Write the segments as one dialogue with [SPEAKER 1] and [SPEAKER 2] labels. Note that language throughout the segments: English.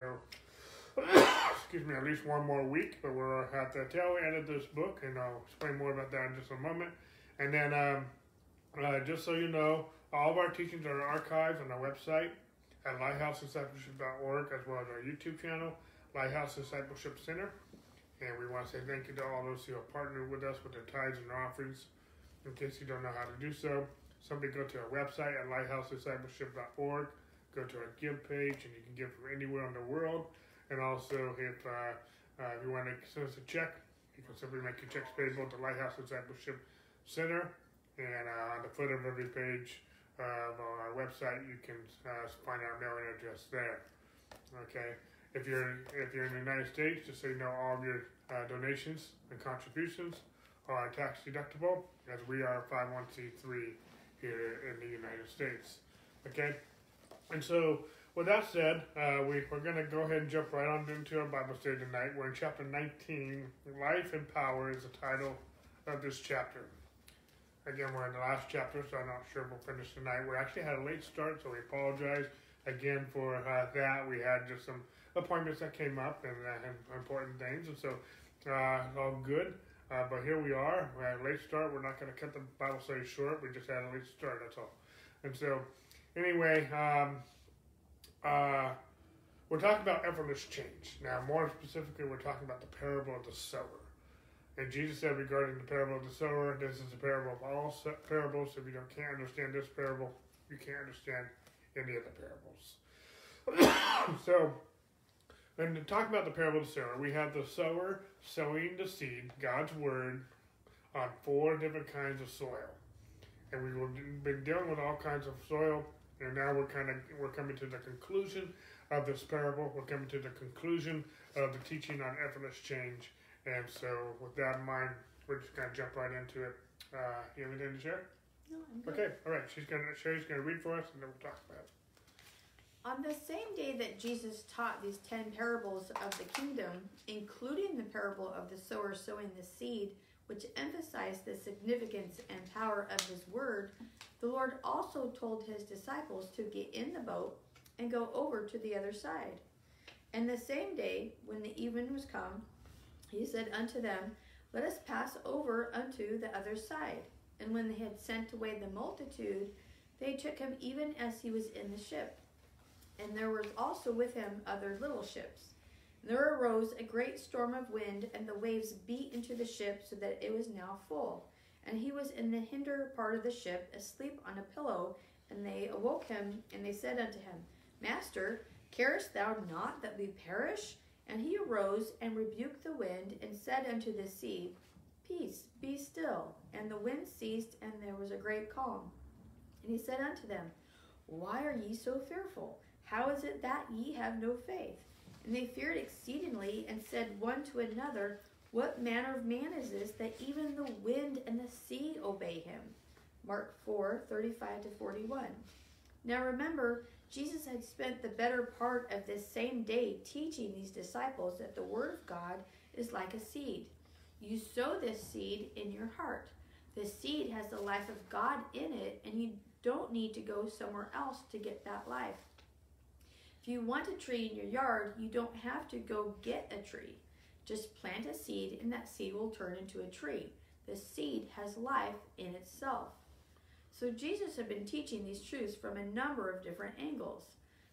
[SPEAKER 1] excuse me, at least one more week, but we're at the tail end of this book, and I'll explain more about that in just a moment. And then, um, uh, just so you know, all of our teachings are archived on our website at lighthousediscipleship.org, as well as our YouTube channel, Lighthouse Discipleship Center. And we want to say thank you to all those who have partnered with us with their tithes and offerings. In case you don't know how to do so, somebody go to our website at lighthousediscipleship.org, go to our give page, and you can give from anywhere in the world. And also, if uh, uh, if you want to send us a check, you can simply make your checks payable to Lighthouse Discipleship Center. And uh, on the foot of every page of our website, you can uh, find our mailing address there. Okay. If you're if you're in the United States, just so you know, all of your uh, donations and contributions are tax deductible, as we are 501c3 here in the United States. Okay. And so, with that said, uh, we, we're going to go ahead and jump right on into our Bible study tonight. We're in chapter 19. Life and Power is the title of this chapter. Again, we're in the last chapter, so I'm not sure we'll finish tonight. We actually had a late start, so we apologize again for uh, that. We had just some appointments that came up and, uh, important things, and so uh, all good. Uh, but here we are. We had a late start. We're not going to cut the Bible study short. We just had a late start. That's all. And so, anyway, um, uh, we're talking about effortless change. Now, more specifically, we're talking about the parable of the sower. And Jesus said regarding the parable of the sower, this is the parable of all parables. If you don't, can't understand this parable, you can't understand any of the parables. so, and to talk about the parable of the sower, we have the sower sowing the seed, God's word, on four different kinds of soil. And we've been dealing with all kinds of soil, and now we're kind of we're coming to the conclusion of this parable. We're coming to the conclusion of the teaching on effortless change. And so, with that in mind, we're just going to jump right into it. Uh, you have anything to share?
[SPEAKER 2] No, I'm good.
[SPEAKER 1] Okay, all right. She's going to Sherry's going to read for us, and then we'll talk about it.
[SPEAKER 2] On the same day that Jesus taught these ten parables of the kingdom, including the parable of the sower sowing the seed, which emphasized the significance and power of his word, the Lord also told his disciples to get in the boat and go over to the other side. And the same day, when the even was come, he said unto them, Let us pass over unto the other side. And when they had sent away the multitude, they took him even as he was in the ship. And there was also with him other little ships. There arose a great storm of wind, and the waves beat into the ship, so that it was now full. And he was in the hinder part of the ship, asleep on a pillow. And they awoke him, and they said unto him, Master, carest thou not that we perish? And he arose and rebuked the wind and said unto the sea, Peace, be still. And the wind ceased, and there was a great calm. And he said unto them, Why are ye so fearful? How is it that ye have no faith? And they feared exceedingly, and said one to another, What manner of man is this, that even the wind and the sea obey him? Mark 4 35 to 41. Now remember, Jesus had spent the better part of this same day teaching these disciples that the Word of God is like a seed. You sow this seed in your heart. The seed has the life of God in it, and you don't need to go somewhere else to get that life. You want a tree in your yard, you don't have to go get a tree. Just plant a seed, and that seed will turn into a tree. The seed has life in itself. So Jesus had been teaching these truths from a number of different angles.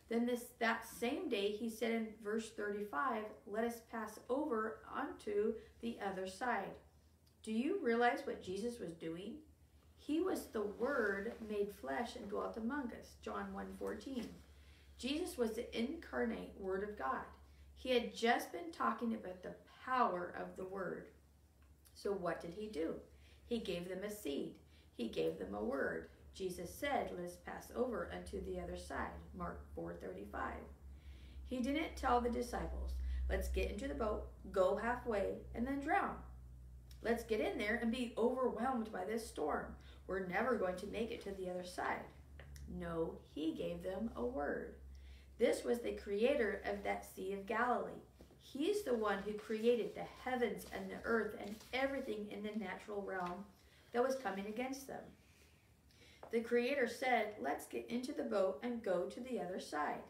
[SPEAKER 2] Then this that same day he said in verse 35, "Let us pass over onto the other side." Do you realize what Jesus was doing? He was the word made flesh and dwelt among us. John 1:14. Jesus was the incarnate word of God. He had just been talking about the power of the word. So what did he do? He gave them a seed. He gave them a word. Jesus said, Let us pass over unto the other side. Mark 4:35. He didn't tell the disciples, Let's get into the boat, go halfway, and then drown. Let's get in there and be overwhelmed by this storm. We're never going to make it to the other side. No, he gave them a word. This was the creator of that Sea of Galilee. He's the one who created the heavens and the earth and everything in the natural realm that was coming against them. The Creator said, Let's get into the boat and go to the other side.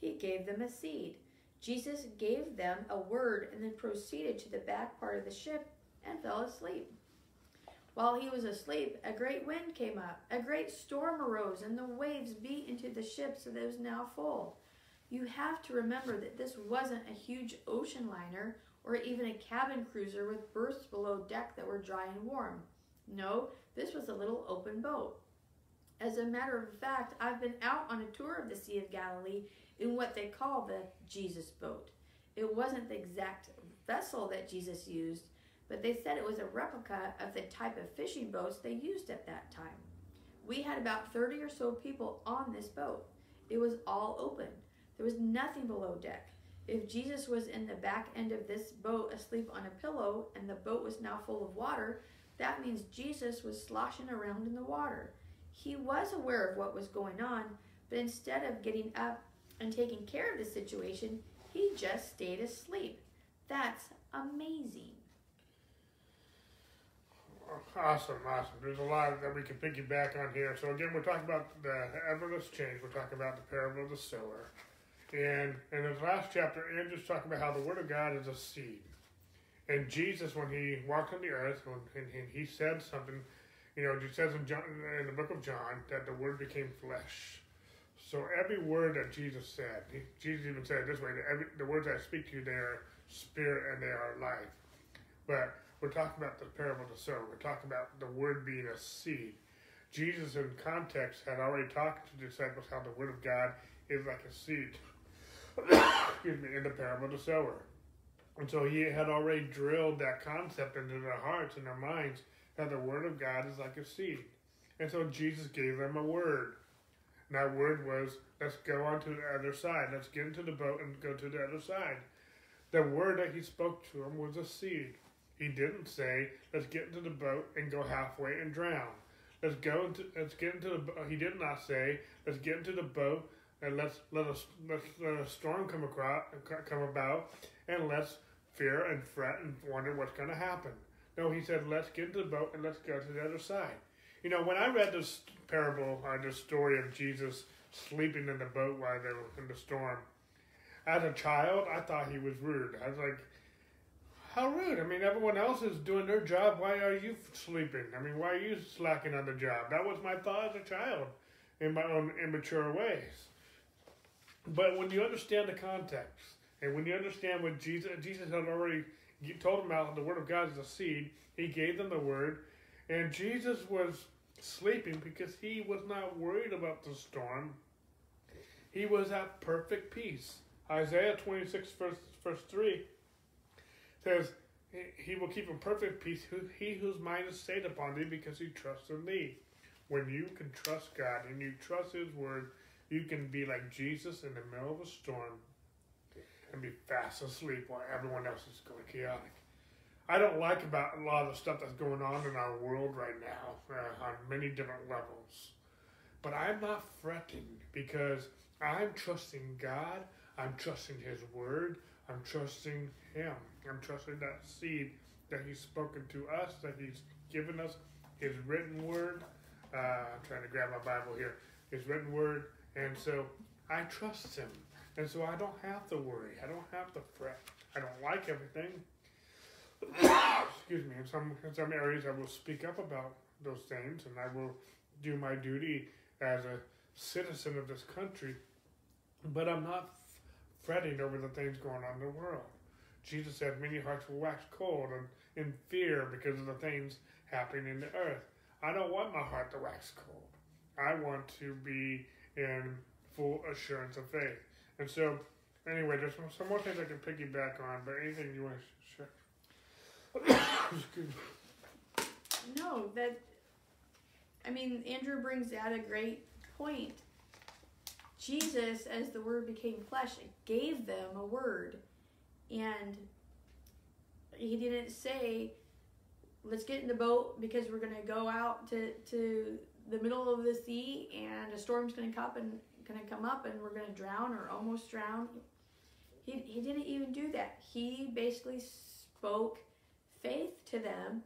[SPEAKER 2] He gave them a seed. Jesus gave them a word and then proceeded to the back part of the ship and fell asleep. While he was asleep, a great wind came up, a great storm arose, and the waves beat into the ship so that it was now full. You have to remember that this wasn't a huge ocean liner or even a cabin cruiser with berths below deck that were dry and warm. No, this was a little open boat. As a matter of fact, I've been out on a tour of the Sea of Galilee in what they call the Jesus boat. It wasn't the exact vessel that Jesus used, but they said it was a replica of the type of fishing boats they used at that time. We had about 30 or so people on this boat. It was all open. There was nothing below deck. If Jesus was in the back end of this boat asleep on a pillow and the boat was now full of water, that means Jesus was sloshing around in the water. He was aware of what was going on, but instead of getting up and taking care of the situation, he just stayed asleep. That's amazing.
[SPEAKER 1] Awesome, awesome. There's a lot that we can piggyback on here. So again, we're talking about the effortless change. We're talking about the parable of the sower. And in the last chapter, Andrew's talking about how the Word of God is a seed. And Jesus, when he walked on the earth, when, and, he said something, you know, it says in, John, in the book of John that the Word became flesh. So every word that Jesus said, Jesus even said it this way: every, the words I speak to you, they are spirit and they are life. But we're talking about the parable of the sower. We're talking about the word being a seed. Jesus, in context, had already talked to the disciples how the word of God is like a seed. Excuse me, in the parable of the sower. And so he had already drilled that concept into their hearts and their minds that the word of God is like a seed. And so Jesus gave them a word. And that word was, let's go on to the other side. Let's get into the boat and go to the other side. The word that he spoke to them was a seed. He didn't say, let's get into the boat and go halfway and drown. Let's go into, let's get into the, he did not say, let's get into the boat and let's let us let a storm come across come about and let's fear and fret and wonder what's going to happen. No, he said, let's get into the boat and let's go to the other side. You know, when I read this parable, uh, this story of Jesus sleeping in the boat while they were in the storm, as a child, I thought he was rude. I was like, how rude. I mean, everyone else is doing their job. Why are you sleeping? I mean, why are you slacking on the job? That was my thought as a child in my own immature ways. But when you understand the context, and when you understand what Jesus, Jesus had already told them about the word of God is a seed, he gave them the word, and Jesus was sleeping because he was not worried about the storm. He was at perfect peace. Isaiah 26, verse, verse 3 says, He will keep in perfect peace he whose mind is stayed upon thee because he trusts in thee. When you can trust God and you trust His word, you can be like Jesus in the middle of a storm and be fast asleep while everyone else is going chaotic. I don't like about a lot of the stuff that's going on in our world right now uh, on many different levels. But I'm not fretting because I'm trusting God. I'm trusting His Word. I'm trusting Him. I'm trusting that seed that He's spoken to us, that He's given us His written Word. Uh, I'm trying to grab my Bible here. His written Word. And so I trust Him. And so I don't have to worry. I don't have to fret. I don't like everything. Excuse me. In some in some areas, I will speak up about those things, and I will do my duty as a citizen of this country. But I'm not fretting over the things going on in the world. Jesus said, "Many hearts will wax cold and in fear because of the things happening in the earth." I don't want my heart to wax cold. I want to be in full assurance of faith. And so, anyway, there's some more things I can piggyback on, but anything you want to share?
[SPEAKER 2] no, that, I mean, Andrew brings out a great point. Jesus, as the Word became flesh, gave them a word. And he didn't say, let's get in the boat because we're to go out to, to the middle of the sea and a storm's to come and to come up and we're to drown or almost drown. He, he didn't even do that. He basically spoke faith to them.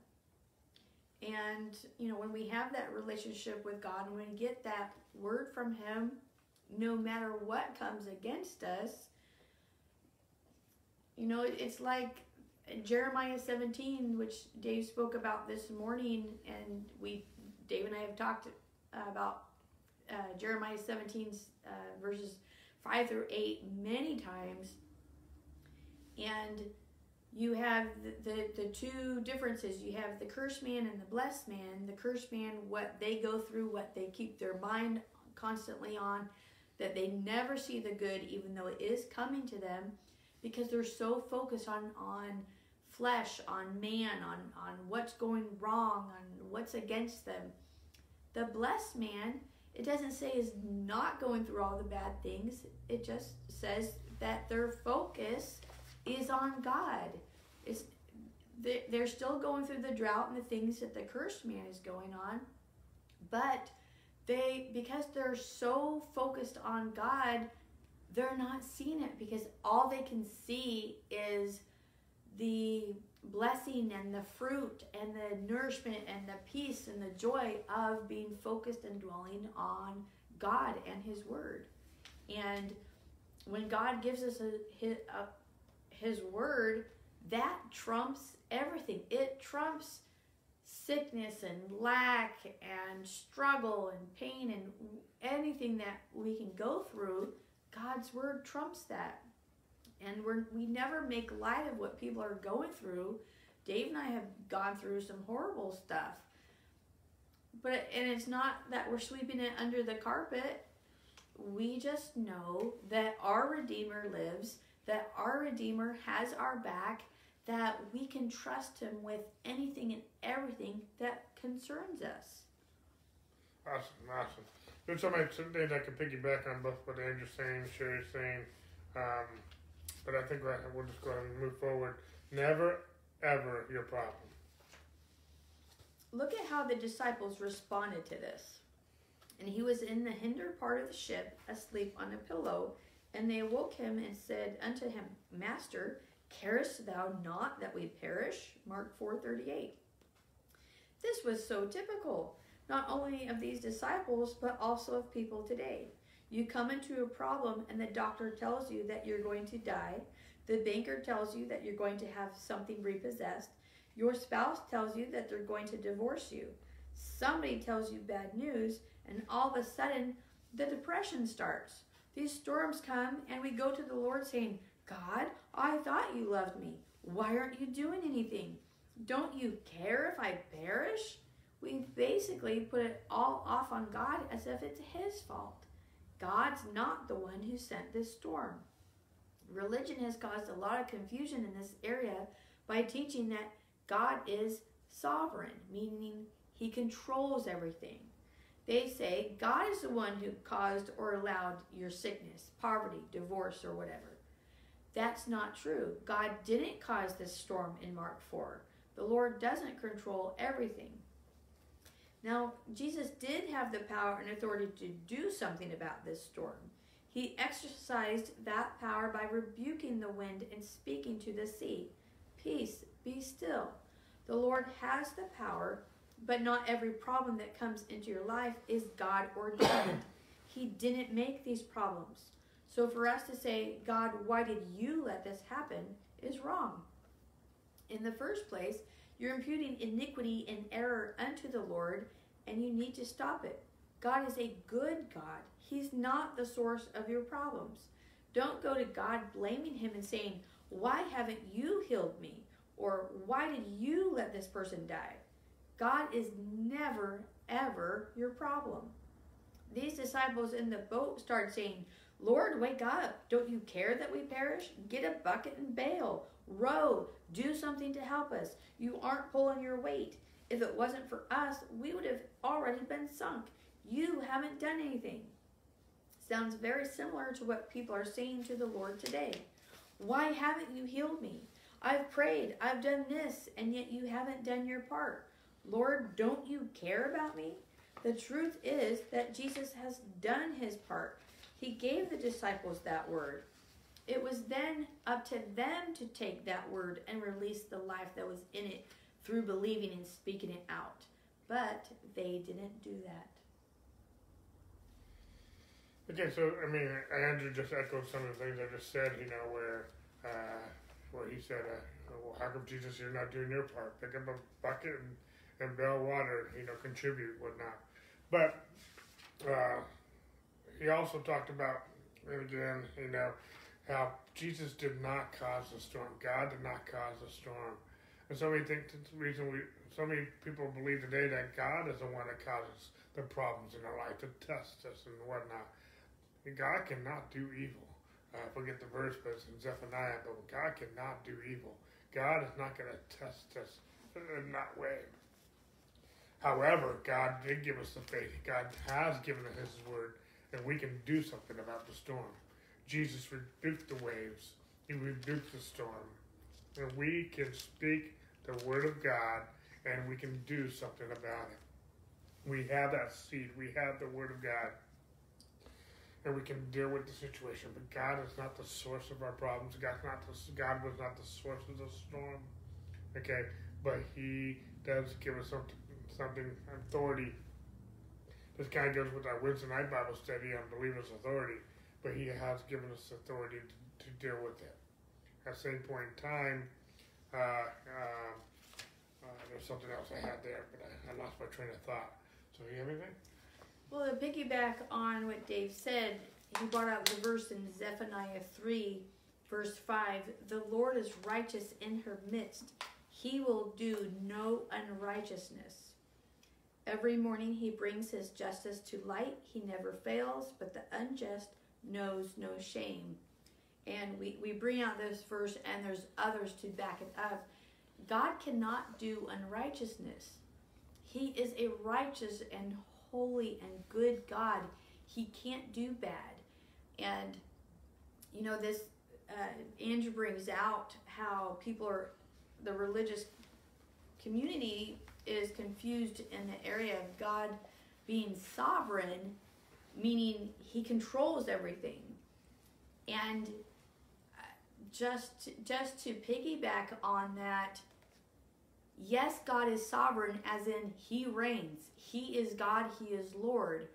[SPEAKER 2] And, you know, when we have that relationship with God and we get that word from Him, no matter what comes against us, You know, it's like Jeremiah 17, which Dave spoke about this morning, and we, Dave and I have talked about uh, Jeremiah 17 uh, verses 5 through 8 many times. And you have the, the, the two differences. You have the cursed man and the blessed man. The cursed man, what they go through, what they keep their mind constantly on, that they never see the good, even though it is coming to them, because they're so focused on on flesh, on man, on on what's going wrong, on what's against them. The blessed man, it doesn't say is not going through all the bad things. It just says that their focus is on God. It's they're still going through the drought and the things that the cursed man is going on, but they because they're so focused on God, they're not seeing it because all they can see is the blessing and the fruit and the nourishment and the peace and the joy of being focused and dwelling on God and His Word. And when God gives us a, his, a, his Word, that trumps everything. It trumps sickness and lack and struggle and pain and anything that we can go through, God's word trumps that. And we're, we never make light of what people are going through. Dave and I have gone through some horrible stuff. But and it's not that we're sweeping it under the carpet. We just know that our Redeemer lives, that our Redeemer has our back, that we can trust Him with anything and everything that concerns us.
[SPEAKER 1] Awesome, awesome. There's so many things I can piggyback on both what Andrew's saying, Sherry's saying, um, but I think we'll just go ahead and move forward. Never, ever your problem.
[SPEAKER 2] Look at how the disciples responded to this. And he was in the hinder part of the ship, asleep on a pillow. And they awoke him and said unto him, Master, Carest thou not that we perish? Mark 4:38. This was so typical, not only of these disciples, but also of people today. You come into a problem and the doctor tells you that you're going to die. The banker tells you that you're going to have something repossessed. Your spouse tells you that they're going to divorce you. Somebody tells you bad news, and all of a sudden, the depression starts. These storms come, and we go to the Lord saying, God, I thought you loved me. Why aren't you doing anything? Don't you care if I perish? We basically put it all off on God as if it's his fault. God's not the one who sent this storm. Religion has caused a lot of confusion in this area by teaching that God is sovereign, meaning he controls everything. They say God is the one who caused or allowed your sickness, poverty, divorce, or whatever. That's not true. God didn't cause this storm in Mark 4. The Lord doesn't control everything. Now, Jesus did have the power and authority to do something about this storm. He exercised that power by rebuking the wind and speaking to the sea Peace, be still. The Lord has the power, but not every problem that comes into your life is God ordained. he didn't make these problems. So for us to say, God, why did you let this happen, is wrong. In the first place, you're imputing iniquity and error unto the Lord, and you need to stop it. God is a good God. He's not the source of your problems. Don't go to God blaming Him and saying, Why haven't you healed me? Or why did you let this person die? God is never, ever your problem. These disciples in the boat started saying, Lord, wake up. Don't you care that we perish? Get a bucket and bail. Row. Do something to help us. You aren't pulling your weight. If it wasn't for us, we would have already been sunk. You haven't done anything. Sounds very similar to what people are saying to the Lord today. Why haven't you healed me? I've prayed, I've done this, and yet you haven't done your part. Lord, don't you care about me? The truth is that Jesus has done his part. He gave the disciples that word. It was then up to them to take that word and release the life that was in it through believing and speaking it out. But they didn't do that.
[SPEAKER 1] Okay, so I mean, Andrew just echoed some of the things I just said. You know, where uh, where he said, uh, "Well, how come Jesus, you're not doing your part? Pick up a bucket and, and bail water, you know, contribute whatnot." But uh, he also talked about and again, you know, how Jesus did not cause the storm. God did not cause the storm. And so we think that's the reason we, so many people believe today that God is the one that causes the problems in our life to test us and whatnot. And God cannot do evil. Uh, forget the verse, but it's in Zephaniah. But God cannot do evil. God is not going to test us in that way. However, God did give us the faith. God has given us His word, and we can do something about the storm. Jesus rebuked the waves. He rebuked the storm. And we can speak the word of God and we can do something about it. We have that seed, we have the word of God, and we can deal with the situation. But God is not the source of our problems. God's not the, God was not the source of the storm. Okay, but He does give us something, something authority. This kind of goes with our Wednesday night Bible study on believers' authority, but He has given us authority to, to deal with it. At the same point in time, uh, uh, uh, there's something else I had there, but I, I lost my train of thought. So you have anything?
[SPEAKER 2] Well, to piggyback on what Dave said, he brought out the verse in Zephaniah 3, verse 5 The Lord is righteous in her midst, he will do no unrighteousness. Every morning he brings his justice to light. He never fails, but the unjust knows no shame. And we, we bring out this verse, and there's others to back it up. God cannot do unrighteousness. He is a righteous and holy and good God. He can't do bad. And, you know, this, uh, Andrew brings out how people are, the religious community is confused in the area of God being sovereign, meaning he controls everything. And uh, just just to piggyback on that, yes, God is sovereign, as in He reigns. He is God, He is Lord.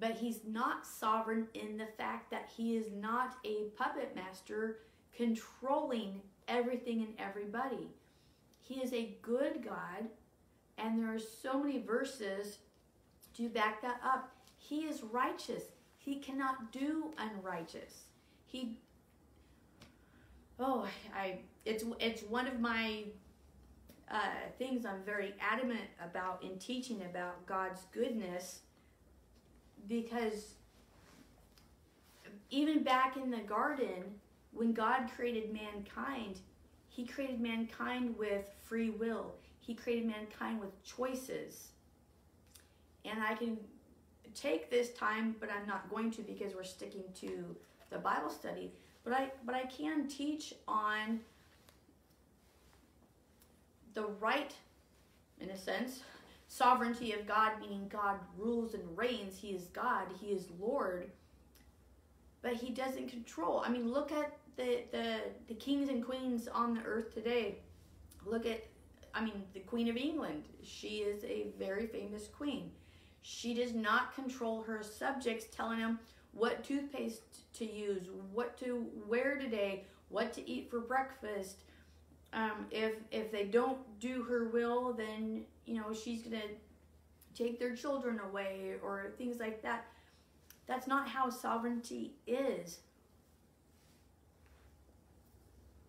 [SPEAKER 2] But He's not sovereign in the fact that He is not a puppet master controlling everything and everybody. He is a good God, and there are so many verses to back that up. He is righteous. He cannot do unrighteous. He oh I it's it's one of my uh, things I'm very adamant about in teaching about God's goodness because even back in the garden, when God created mankind, He created mankind with free will, He created mankind with choices. And I can take this time, but I'm not going to because we're sticking to the Bible study. But I but I can teach on the right, in a sense, sovereignty of God, meaning God rules and reigns. He is God, He is Lord, but He doesn't control. I mean, look at the, the, the kings and queens on the earth today. Look at, I mean, the Queen of England. She is a very famous queen. She does not control her subjects, telling them what toothpaste to use, what to wear today, what to eat for breakfast, um, if if they don't do her will, then you know she's gonna take their children away or things like that. That's not how sovereignty is.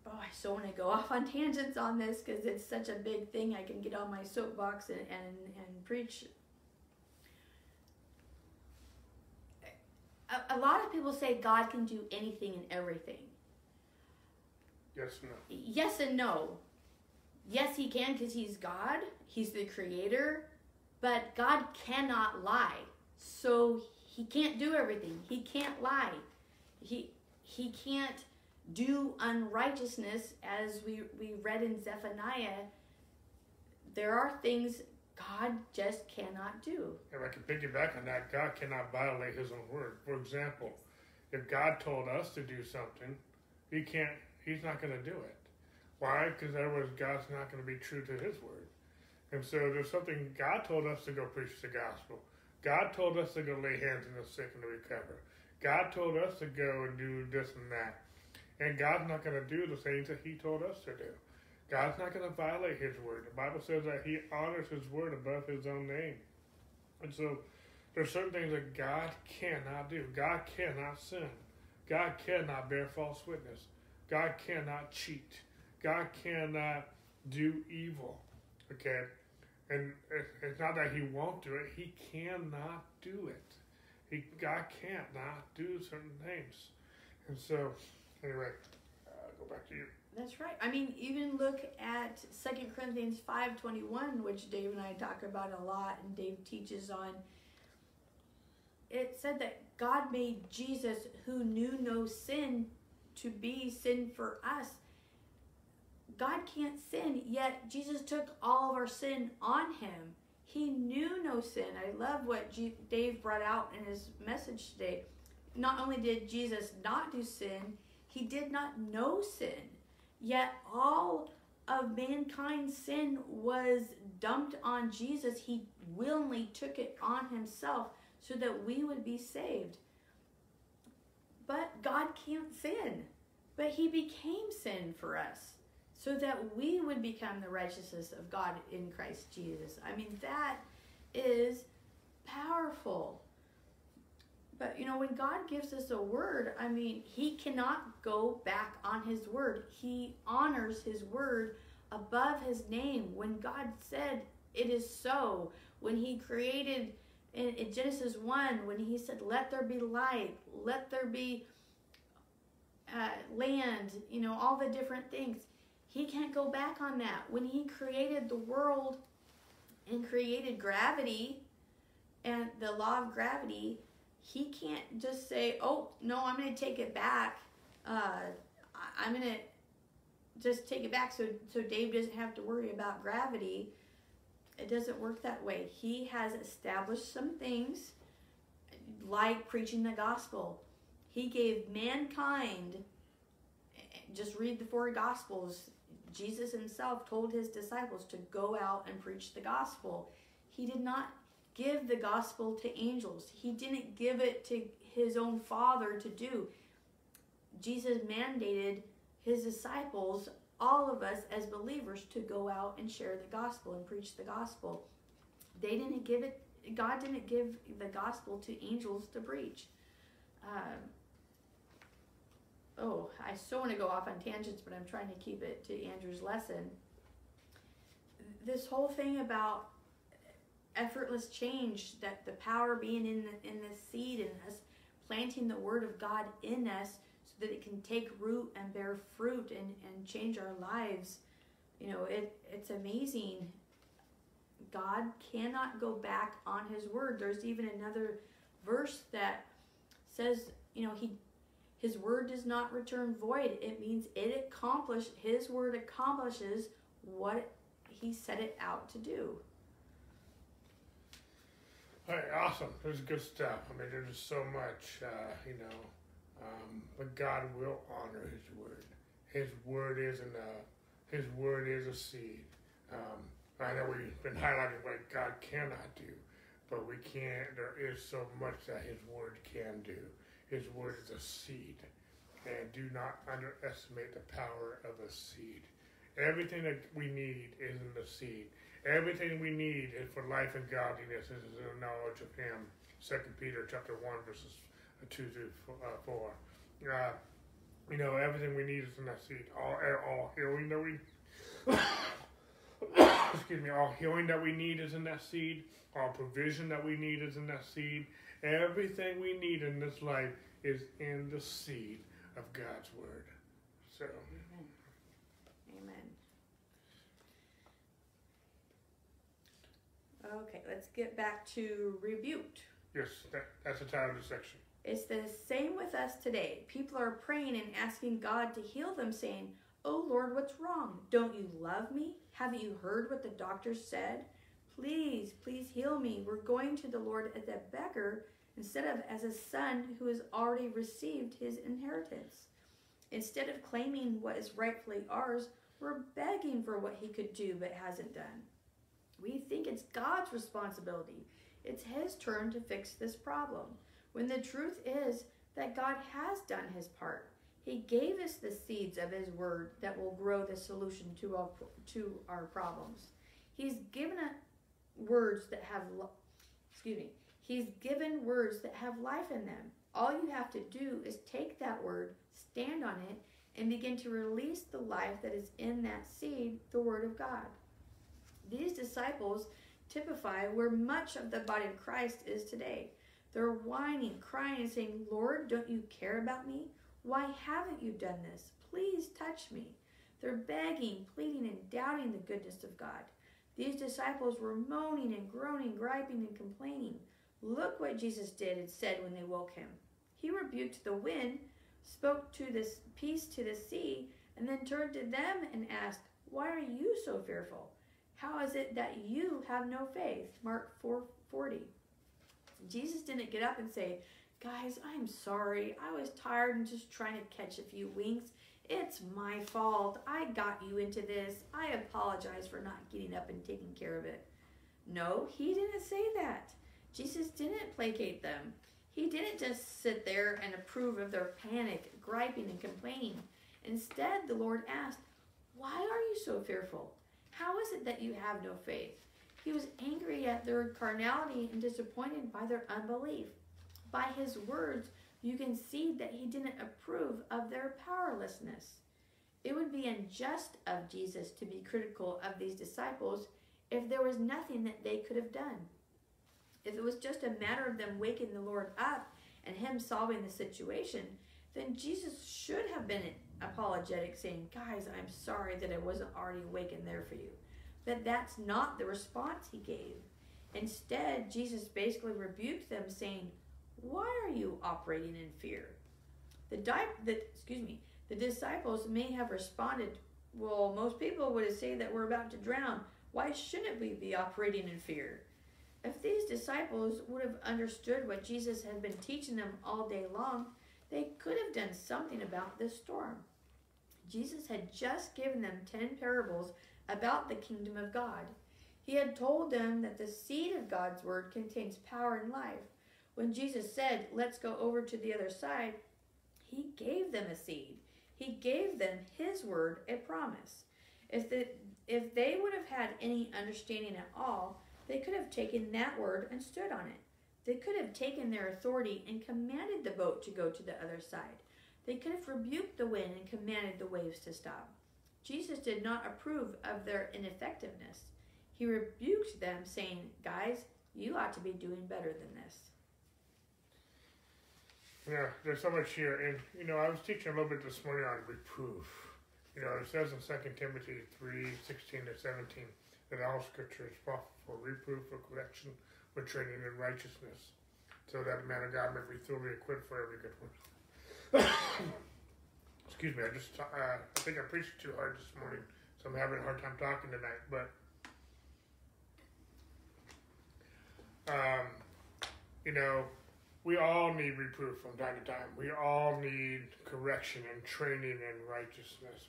[SPEAKER 2] Oh, I so want to go off on tangents on this because it's such a big thing. I can get on my soapbox and, and, and preach. A, a lot of people say God can do anything and everything.
[SPEAKER 1] Yes, and no.
[SPEAKER 2] Yes and no. Yes, he can because he's God, he's the creator, but God cannot lie. So he can't do everything. He can't lie. He he can't do unrighteousness as we we read in Zephaniah. There are things God just cannot do.
[SPEAKER 1] If I can piggyback on that, God cannot violate His own word. For example, if God told us to do something, He can't he's not going to do it. Why? Because otherwise God's not going to be true to his word. And so there's something God told us to go preach the gospel. God told us to go lay hands on the sick and to recover. God told us to go and do this and that. And God's not going to do the things that He told us to do. God's not going to violate His word. The Bible says that He honors His word above His own name. And so there's certain things that God cannot do. God cannot sin. God cannot bear false witness. God cannot cheat. God cannot do evil. Okay? And it's not that He won't do it, He cannot do it. He, God can't not do certain things. And so, anyway, uh, go back to you.
[SPEAKER 2] That's right. I mean, even look at Second Corinthians 5.21, which Dave and I talk about a lot, and Dave teaches on. It said that God made Jesus, who knew no sin, to be sin for us. God can't sin, yet Jesus took all of our sin on him. He knew no sin. I love what G- Dave brought out in his message today. Not only did Jesus not do sin, he did not know sin. Yet all of mankind's sin was dumped on Jesus. He willingly took it on himself so that we would be saved. But God can't sin. But he became sin for us so that we would become the righteousness of God in Christ Jesus. I mean, that is powerful. But you know, when God gives us a word, I mean, He cannot go back on His word. He honors His word above His name. When God said, It is so, when He created in, in Genesis 1, when He said, Let there be light, let there be uh, land, you know, all the different things he can't go back on that. When he created the world and created gravity and the law of gravity, he can't just say, "Oh no, I'm going to take it back. Uh, I'm going to just take it back so so Dave doesn't have to worry about gravity." It doesn't work that way. He has established some things, like preaching the gospel. He gave mankind. Just read the four gospels Jesus himself told his disciples to go out and preach the gospel. He did not give the gospel to angels, he didn't give it to his own father to do. Jesus mandated his disciples, all of us as believers, to go out and share the gospel and preach the gospel. They didn't give it, God didn't give the gospel to angels to preach. Um, oh, I so want to go off on tangents, but I'm trying to keep it to Andrew's lesson. This whole thing about effortless change, that the power being in the, in the seed in us, planting the word of God in us so that it can take root and bear fruit and, and change our lives. You know, it it's amazing. God cannot go back on his word. There's even another verse that says, you know, he his word does not return void. It means it accomplished, his word accomplishes what he set it out to do.
[SPEAKER 1] Right, awesome. There's good stuff. I mean, there's so much, uh, you know, um, but God will honor His word. His word is a, His word is a seed. Um, I know we've been highlighting what God cannot do, but we can't. There is so much that His word can do. His word is a seed. And do not underestimate the power of a seed. Everything that we need is in the seed. Everything we need for life and godliness is in the knowledge of Him. Second Peter chapter one verses two through uh, four. Uh, you know, everything we need is in that seed. All all healing that we excuse me, all healing that we need is in that seed. All provision that we need is in that seed. Everything we need in this life is in the seed of God's word. So.
[SPEAKER 2] Amen. Amen. Okay, let's get back to rebuked.
[SPEAKER 1] Yes, that, that's the title of the section.
[SPEAKER 2] It's the same with us today. People are praying and asking God to heal them, saying, Oh Lord, what's wrong? Don't you love me? Haven't you heard what the doctors said? Please, please heal me. We're going to the Lord as a beggar instead of as a son who has already received his inheritance. Instead of claiming what is rightfully ours, we're begging for what he could do but hasn't done. We think it's God's responsibility. It's his turn to fix this problem. When the truth is that God has done his part. He gave us the seeds of His Word that will grow the solution to our, to our problems. He's given words that have, excuse me, He's given words that have life in them. All you have to do is take that word, stand on it, and begin to release the life that is in that seed, the Word of God. These disciples typify where much of the body of Christ is today. They're whining, crying, and saying, Lord, don't you care about me? Why haven't you done this? Please touch me. They're begging, pleading, and doubting the goodness of God. These disciples were moaning and groaning, griping and complaining. Look what Jesus did and said when they woke him. He rebuked the wind, spoke to this peace to the sea, and then turned to them and asked, Why are you so fearful? How is it that you have no faith? Mark 4:40. Jesus didn't get up and say, Guys, I'm sorry. I was tired and just trying to catch a few winks. It's my fault. I got you into this. I apologize for not getting up and taking care of it. No, he didn't say that. Jesus didn't placate them. He didn't just sit there and approve of their panic, griping, and complaining. Instead, the Lord asked, Why are you so fearful? How is it that you have no faith? He was angry at their carnality and disappointed by their unbelief. By his words, you can see that he didn't approve of their powerlessness. It would be unjust of Jesus to be critical of these disciples if there was nothing that they could have done. If it was just a matter of them waking the Lord up and him solving the situation, then Jesus should have been apologetic, saying, Guys, I'm sorry that I wasn't already awake and there for you. But that's not the response he gave. Instead, Jesus basically rebuked them, saying, Why are you operating in fear? The, di- the excuse me, the disciples may have responded, Well, most people would say that we're about to drown. Why shouldn't we be operating in fear? If these disciples would have understood what Jesus had been teaching them all day long, they could have done something about this storm. Jesus had just given them ten parables about the kingdom of God. He had told them that the seed of God's word contains power and life. When Jesus said, Let's go over to the other side, he gave them a seed. He gave them his word, a promise. If, the, if they would have had any understanding at all, they could have taken that word and stood on it. They could have taken their authority and commanded the boat to go to the other side. They could have rebuked the wind and commanded the waves to stop. Jesus did not approve of their ineffectiveness. He rebuked them, saying, Guys, you ought to be doing better than this.
[SPEAKER 1] Yeah, there's so much here. And, you know, I was teaching a little bit this morning on reproof. You know, it says in 2 Timothy 3 16 to 17 that all scripture is profitable for reproof, for correction, for training in righteousness, so that man of God may be thoroughly equipped for every good work. Excuse me, I just uh, I think I preached too hard this morning, so I'm having a hard time talking tonight. But um, you know, we all need reproof from time to time. We all need correction and training in righteousness.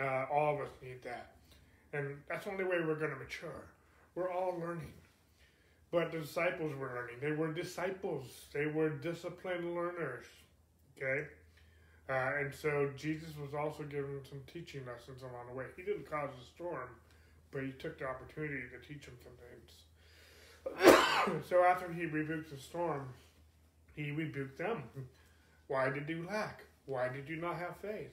[SPEAKER 1] Uh, all of us need that. And that's the only way we're going to mature. We're all learning. But the disciples were learning. They were disciples, they were disciplined learners. Okay? Uh, and so Jesus was also giving some teaching lessons along the way. He didn't cause a storm, but he took the opportunity to teach them some things. so after he rebuked the storm, he rebuked them. Why did you lack? Why did you not have faith?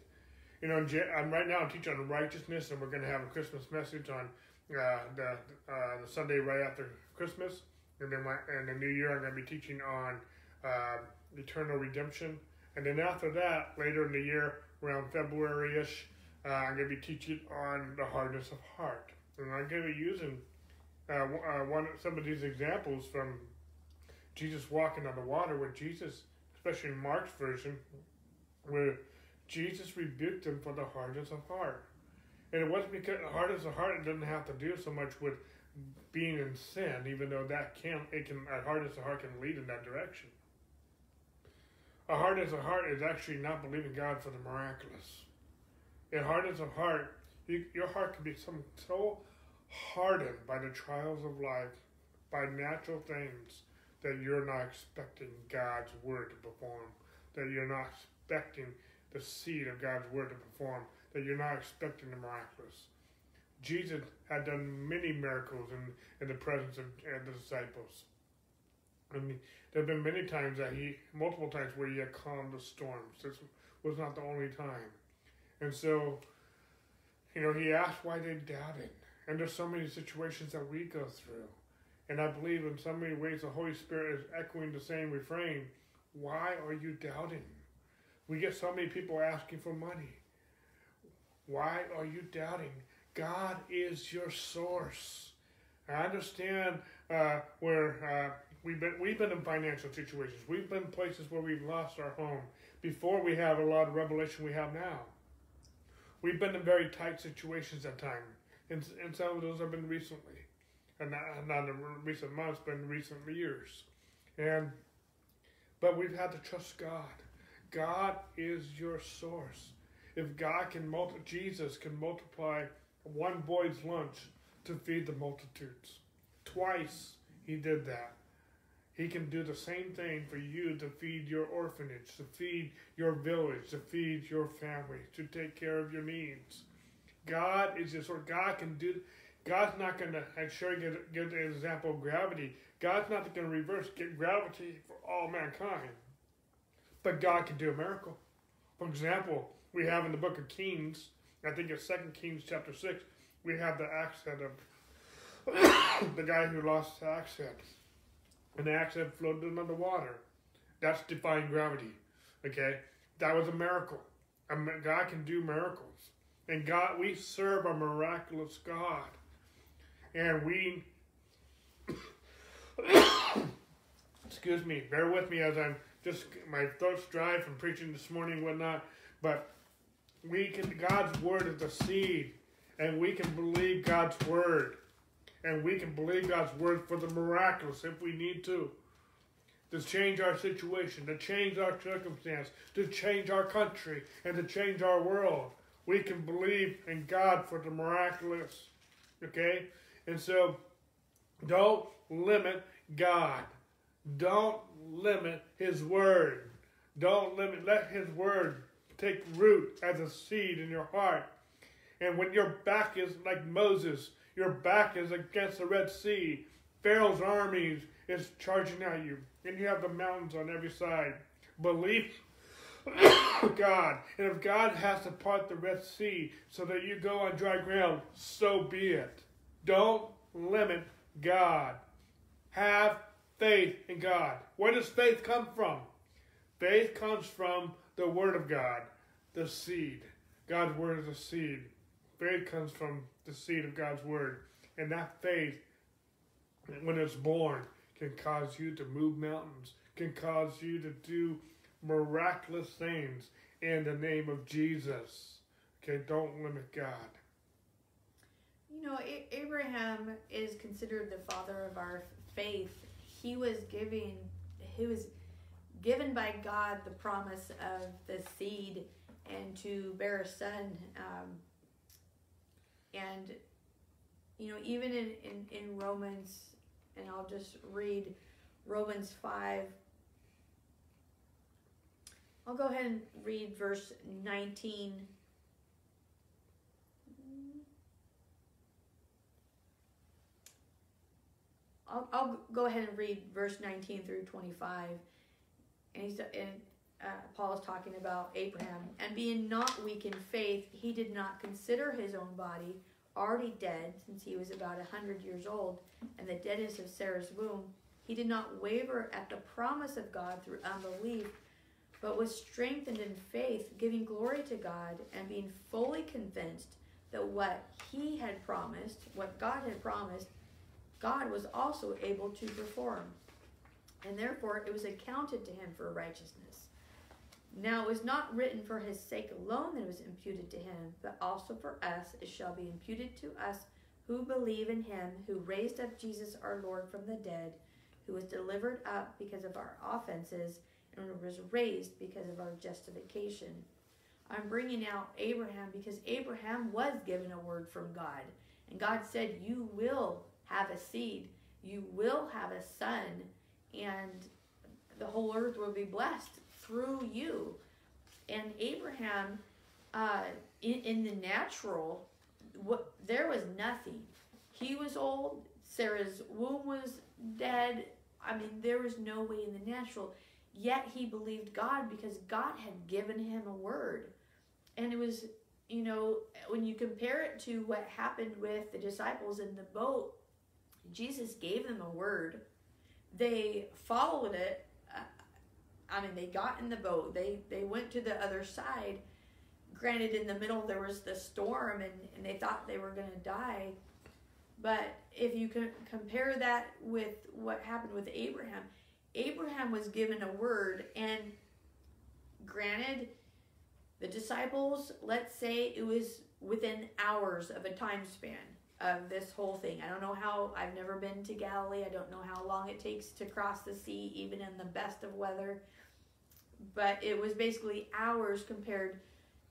[SPEAKER 1] You know, I'm right now teaching on righteousness, and we're going to have a Christmas message on uh, the uh, the Sunday right after Christmas, and then my, and the New Year I'm going to be teaching on uh, eternal redemption, and then after that, later in the year, around February ish, uh, I'm going to be teaching on the hardness of heart, and I'm going to be using uh, uh, one some of these examples from Jesus walking on the water, where Jesus, especially in Mark's version, where Jesus rebuked him for the hardness of heart. And it wasn't because the hardness of heart it doesn't have to do so much with being in sin, even though that can it can a hardness of heart can lead in that direction. A hardness of heart is actually not believing God for the miraculous. A hardness of heart, you, your heart can be some, so hardened by the trials of life, by natural things, that you're not expecting God's word to perform, that you're not expecting the seed of God's word to perform, that you're not expecting the miraculous. Jesus had done many miracles in, in the presence of, the disciples. I mean, there have been many times that he, multiple times, where he had calmed the storms. This was not the only time. And so, you know, he asked why they doubted. And there's so many situations that we go through. And I believe in so many ways the Holy Spirit is echoing the same refrain. Why are you doubting? We get so many people asking for money. Why are you doubting? God is your source. I understand uh, where uh, we've been we've been in financial situations. We've been places where we've lost our home before we have a lot of revelation we have now. We've been in very tight situations at times, and, and some of those have been recently, and not, not in recent months, but in recent years. And but we've had to trust God. God is your source. If God can multi- Jesus can multiply one boy's lunch to feed the multitudes, twice he did that. He can do the same thing for you to feed your orphanage, to feed your village, to feed your family, to take care of your needs. God is just what God can do. God's not going to, I'm sure, give, give the example of gravity. God's not going to reverse gravity for all mankind. But God can do a miracle. For example, we have in the book of Kings, I think it's Second Kings chapter 6, we have the accent of the guy who lost the accent and the accident floated under water. That's defying gravity. Okay? That was a miracle. God can do miracles. And God, we serve a miraculous God. And we, excuse me, bear with me as I'm just, my throat's dry from preaching this morning and whatnot. But we can, God's word is the seed. And we can believe God's word and we can believe God's word for the miraculous if we need to. To change our situation, to change our circumstance, to change our country, and to change our world. We can believe in God for the miraculous. Okay? And so, don't limit God. Don't limit His Word. Don't limit, let His Word take root as a seed in your heart. And when your back is like Moses, your back is against the Red Sea. Pharaoh's armies is charging at you, and you have the mountains on every side. Believe God. And if God has to part the Red Sea so that you go on dry ground, so be it. Don't limit God. Have faith in God. Where does faith come from? Faith comes from the Word of God, the seed. God's Word is a seed. Faith comes from the seed of God's word. And that faith, when it's born, can cause you to move mountains, can cause you to do miraculous things in the name of Jesus. Okay, don't limit God.
[SPEAKER 2] You know, Abraham is considered the father of our faith. He was giving, he was given by God the promise of the seed and to bear a son. Um, and you know even in, in, in romans and i'll just read romans 5 i'll go ahead and read verse 19 I'll, I'll go ahead and read verse 19 through 25 and he's and uh, Paul is talking about Abraham, and being not weak in faith, he did not consider his own body already dead, since he was about a hundred years old, and the deadness of Sarah's womb. He did not waver at the promise of God through unbelief, but was strengthened in faith, giving glory to God, and being fully convinced that what he had promised, what God had promised, God was also able to perform. And therefore it was accounted to him for righteousness. Now it was not written for his sake alone that it was imputed to him, but also for us it shall be imputed to us who believe in him who raised up Jesus our Lord from the dead, who was delivered up because of our offenses and was raised because of our justification. I'm bringing out Abraham because Abraham was given a word from God. And God said, You will have a seed, you will have a son, and the whole earth will be blessed through you. And Abraham, uh, in, in the natural, what there was nothing. He was old. Sarah's womb was dead. I mean, there was no way in the natural. Yet he believed God because God had given him a word. And it was, you know, when you compare it to what happened with the disciples in the boat, Jesus gave them a word. They followed it. I mean, they got in the boat. They they went to the other side. Granted, in the middle there was the storm, and, and they thought they were going to die. But if you can compare that with what happened with Abraham, Abraham was given a word, and granted, the disciples, let's say it was within hours of a time span of this whole thing. I don't know how, I've never been to Galilee. I don't know how long it takes to cross the sea, even in the best of weather. But it was basically hours compared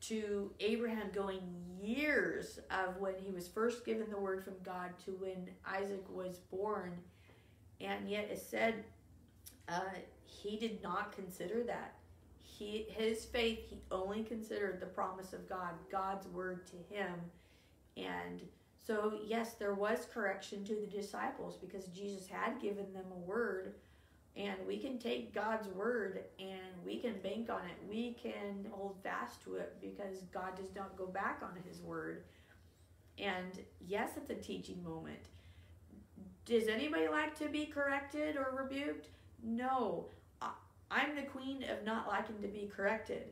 [SPEAKER 2] to Abraham going years of when he was first given the word from God to when Isaac was born. And yet it said uh, he did not consider that. He, his faith, he only considered the promise of God, God's word to him. And so, yes, there was correction to the disciples because Jesus had given them a word. And we can take God's word and we can bank on it. We can hold fast to it because God does not go back on his word. And yes, it's a teaching moment. Does anybody like to be corrected or rebuked? No. I'm the queen of not liking to be corrected.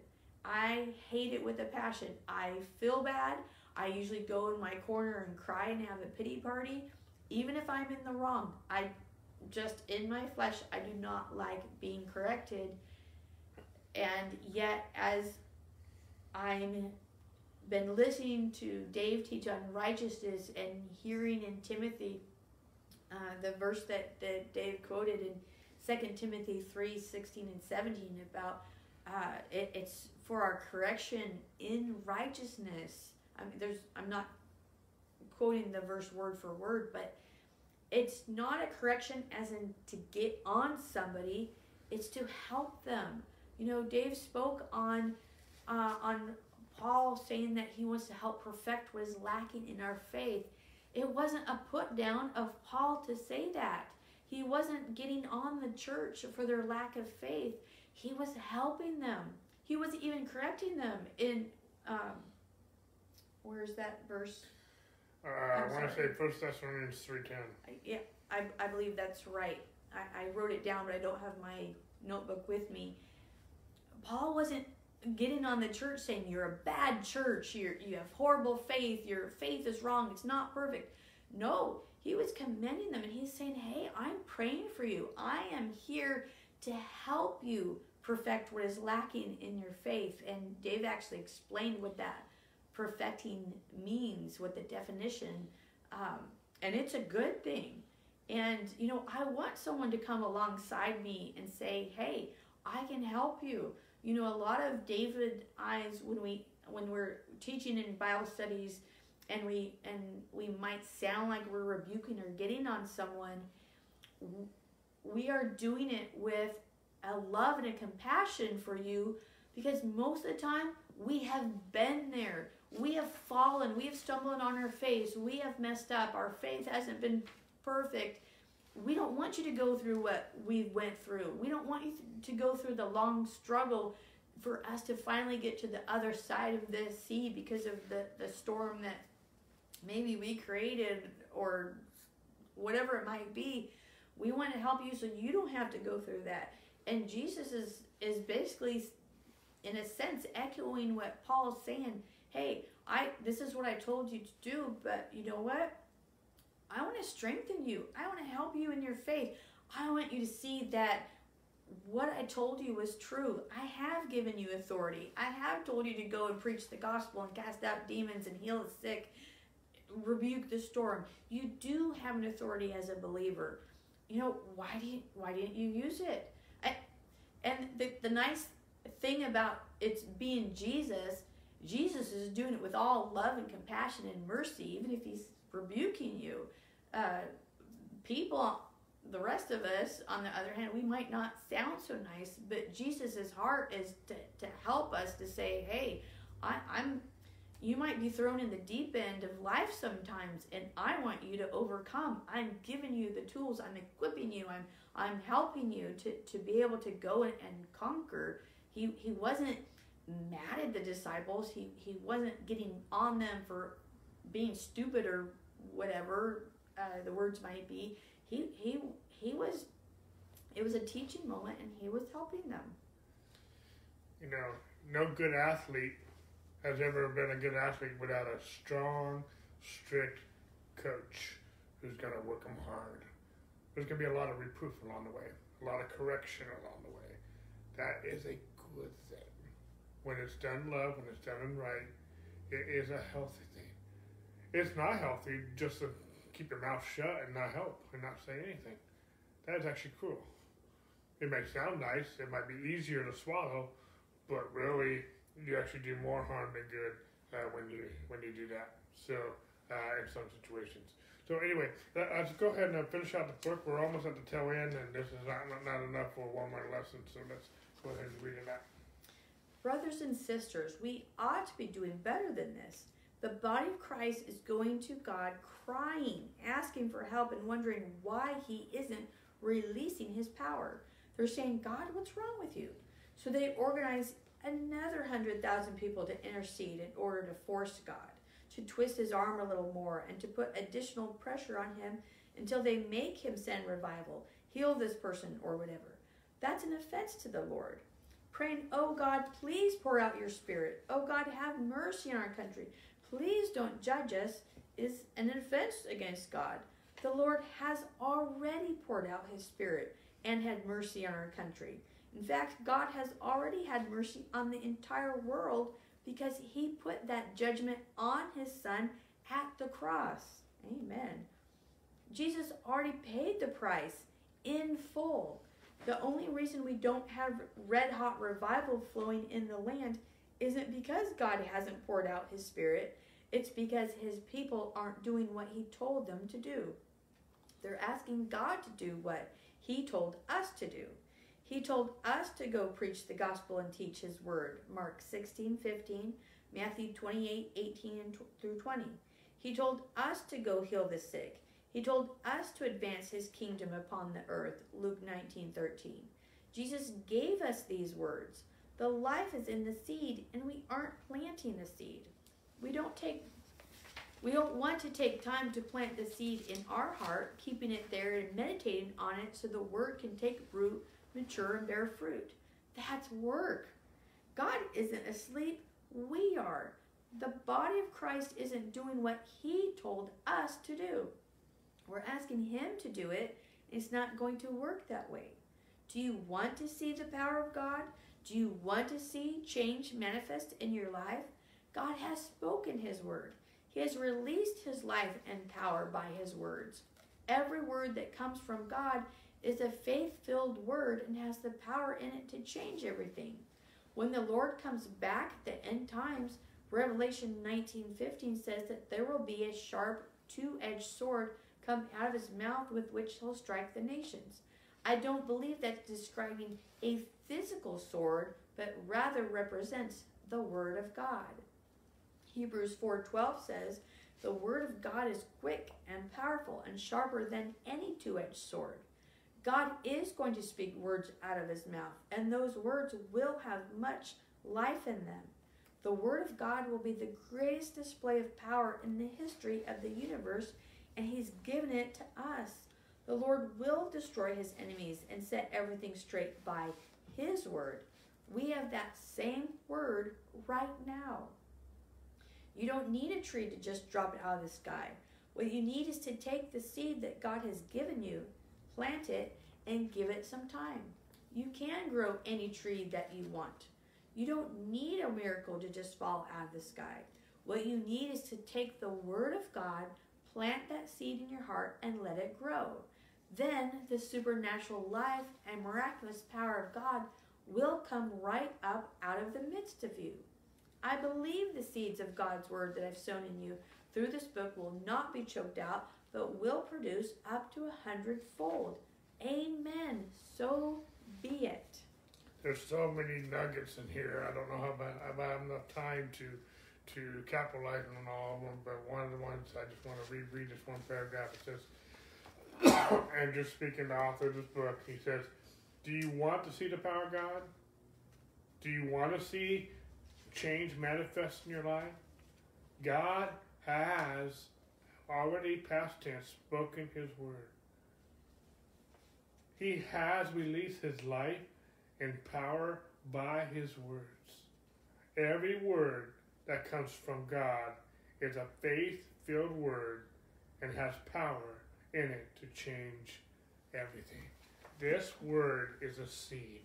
[SPEAKER 2] I hate it with a passion. I feel bad. I usually go in my corner and cry and have a pity party, even if I'm in the wrong. I just, in my flesh, I do not like being corrected. And yet, as I'm been listening to Dave teach on righteousness and hearing in Timothy uh, the verse that, that Dave quoted in Second Timothy 3 16 and 17 about uh, it, it's for our correction in righteousness. I mean, there's I'm not quoting the verse word for word, but it's not a correction as in to get on somebody. It's to help them. You know, Dave spoke on uh, on Paul saying that he wants to help perfect what is lacking in our faith. It wasn't a put down of Paul to say that. He wasn't getting on the church for their lack of faith. He was helping them. He was even correcting them in um, where's that verse?
[SPEAKER 1] Uh, I want to say First Thessalonians three ten.
[SPEAKER 2] Yeah, I, I believe that's right. I, I wrote it down, but I don't have my notebook with me. Paul wasn't getting on the church saying you're a bad church, you you have horrible faith, your faith is wrong, it's not perfect. No, he was commending them and he's saying, Hey, I'm praying for you. I am here to help you perfect what is lacking in your faith. And Dave actually explained what that perfecting means, what the definition, um, and it's a good thing. And you know, I want someone to come alongside me and say, "Hey, I can help you." You know, a lot of David eyes when we when we're teaching in Bible studies and we and we might sound like we're rebuking or getting on someone we are doing it with a love and a compassion for you because most of the time we have been there we have fallen we have stumbled on our face we have messed up our faith hasn't been perfect. We don't want you to go through what we went through. We don't want you to go through the long struggle for us to finally get to the other side of this sea because of the, the storm that maybe we created or whatever it might be. We want to help you so you don't have to go through that. And jesus is is basically in a sense echoing what paul's saying hey i this is what i told you to do but you know what i want to strengthen you i want to help you in your faith i want you to see that what I told you was true. I have given you authority. I have told you to go and preach the gospel and cast out demons and heal the sick rebuke the storm. You do have an authority as a believer. You know, why you, why didn't you use it? I, and the, the nice thing about it's being Jesus, Jesus is doing it with all love and compassion and mercy, even if he's rebuking you. Uh, people the rest of us, on the other hand, we might not sound so nice, but Jesus' heart is to, to help us to say, hey, I, I'm you might be thrown in the deep end of life sometimes and i want you to overcome. I'm giving you the tools. I'm equipping you. I'm i'm helping you to, to be able to go and, and conquer. He he wasn't mad at the disciples he he wasn't getting on them for being stupid or whatever uh, the words might be he he he was it was a teaching moment and he was helping them
[SPEAKER 1] you know no good athlete has ever been a good athlete without a strong, strict coach who's going to work them hard. There's going to be a lot of reproof along the way, a lot of correction along the way. That is a good thing. When it's done love, when it's done in right, it is a healthy thing. It's not healthy just to keep your mouth shut and not help and not say anything. That is actually cruel. It may sound nice, it might be easier to swallow, but really you actually do more harm than good uh, when you when you do that. So uh, in some situations. So anyway, uh, let's go ahead and uh, finish out the book. We're almost at the tail end, and this is not not enough for one more lesson. So let's go ahead and read it out.
[SPEAKER 2] Brothers and sisters, we ought to be doing better than this. The body of Christ is going to God crying, asking for help, and wondering why He isn't releasing His power. They're saying, God, what's wrong with you? So they organize another 100,000 people to intercede in order to force God to twist his arm a little more and to put additional pressure on him until they make him send revival, heal this person, or whatever. That's an offense to the Lord. Praying, Oh God, please pour out your spirit. Oh God, have mercy on our country. Please don't judge us, is an offense against God. The Lord has already poured out his spirit and had mercy on our country. In fact, God has already had mercy on the entire world because he put that judgment on his son at the cross. Amen. Jesus already paid the price in full. The only reason we don't have red hot revival flowing in the land isn't because God hasn't poured out his spirit. It's because his people aren't doing what he told them to do. They're asking God to do what he told us to do. He told us to go preach the gospel and teach his word. Mark 16, 15, Matthew 28, 18 through 20. He told us to go heal the sick. He told us to advance his kingdom upon the earth. Luke 19, 13. Jesus gave us these words. The life is in the seed, and we aren't planting the seed. We don't take we don't want to take time to plant the seed in our heart, keeping it there and meditating on it so the word can take root mature, and bear fruit. That's work. God isn't asleep, we are. The body of Christ isn't doing what He told us to do. We're asking Him to do it. It's not going to work that way. Do you want to see the power of God? Do you want to see change manifest in your life? God has spoken His word. He has released His life and power by His words. Every word that comes from God is a faith filled word and has the power in it to change everything. When the Lord comes back at the end times, Revelation 19:15 says that there will be a sharp two-edged sword come out of his mouth with which he'll strike the nations. I don't believe that's describing a physical sword, but rather represents the word of God. Hebrews 4:12 says, "The word of God is quick and powerful and sharper than any two-edged sword." God is going to speak words out of his mouth, and those words will have much life in them. The Word of God will be the greatest display of power in the history of the universe, and He's given it to us. The Lord will destroy His enemies and set everything straight by His Word. We have that same Word right now. You don't need a tree to just drop it out of the sky. What you need is to take the seed that God has given you plant it, and give it some time. You can grow any tree that you want. You don't need a miracle to just fall out of the sky. What you need is to take the Word of God, plant that seed in your heart, and let it grow. Then the supernatural life and miraculous power of God will come right up out of the midst of you. I believe the seeds of God's Word that I've sown in you through this book will not be choked out, but will produce up to a hundredfold. Amen. So be it.
[SPEAKER 1] There's so many nuggets in here. I don't know how about, have enough time to to capitalize on all of them, but one of the ones I just want to read, read this one paragraph. It says, and just speaking the author of this book, he says, Do you want to see the power of God? Do you want to see change manifest in your life? God has already past tense spoken his word. He has released his life and power by his words. Every word that comes from God is a faith filled word and has power in it to change everything. This word is a seed,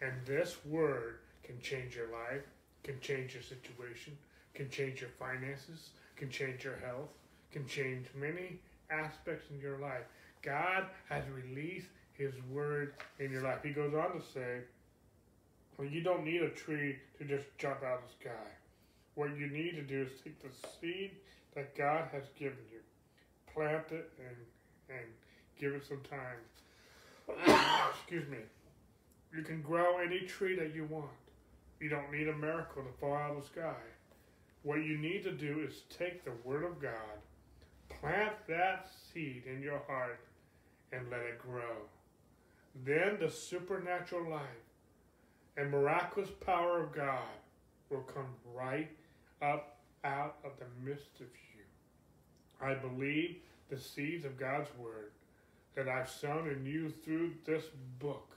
[SPEAKER 1] and this word can change your life, can change your situation, can change your finances, can change your health, can change many aspects in your life. God has released His word in your life. He goes on to say, well, you don't need a tree to just jump out of the sky. What you need to do is take the seed that God has given you, plant it, and and give it some time. Excuse me. You can grow any tree that you want. You don't need a miracle to fall out of the sky. What you need to do is take the Word of God, plant that seed in your heart, and let it grow. Then the supernatural life and miraculous power of God will come right up out of the midst of you. I believe the seeds of God's Word that I've sown in you through this book,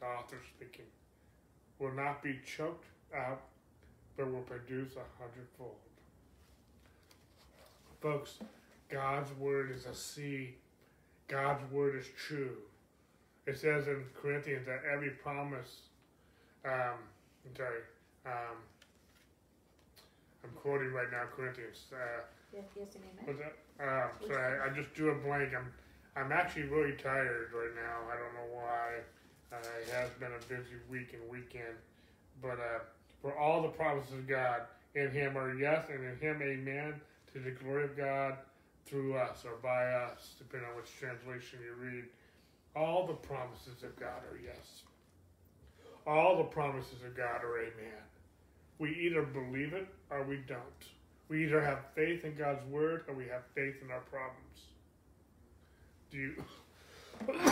[SPEAKER 1] the author speaking, will not be choked out, but will produce a hundredfold. Folks, God's Word is a seed. God's Word is true. It says in Corinthians that every promise, um, I'm sorry, um, I'm quoting right now Corinthians. Uh,
[SPEAKER 2] Yes, yes, and amen.
[SPEAKER 1] that? Uh, sorry, I, I just drew a blank. I'm I'm actually really tired right now. I don't know why. Uh, it has been a busy week and weekend, but uh, for all the promises of God in Him are yes, and in Him amen to the glory of God through us or by us, depending on which translation you read. All the promises of God are yes. All the promises of God are amen. We either believe it or we don't. We either have faith in God's word or we have faith in our problems. Do you?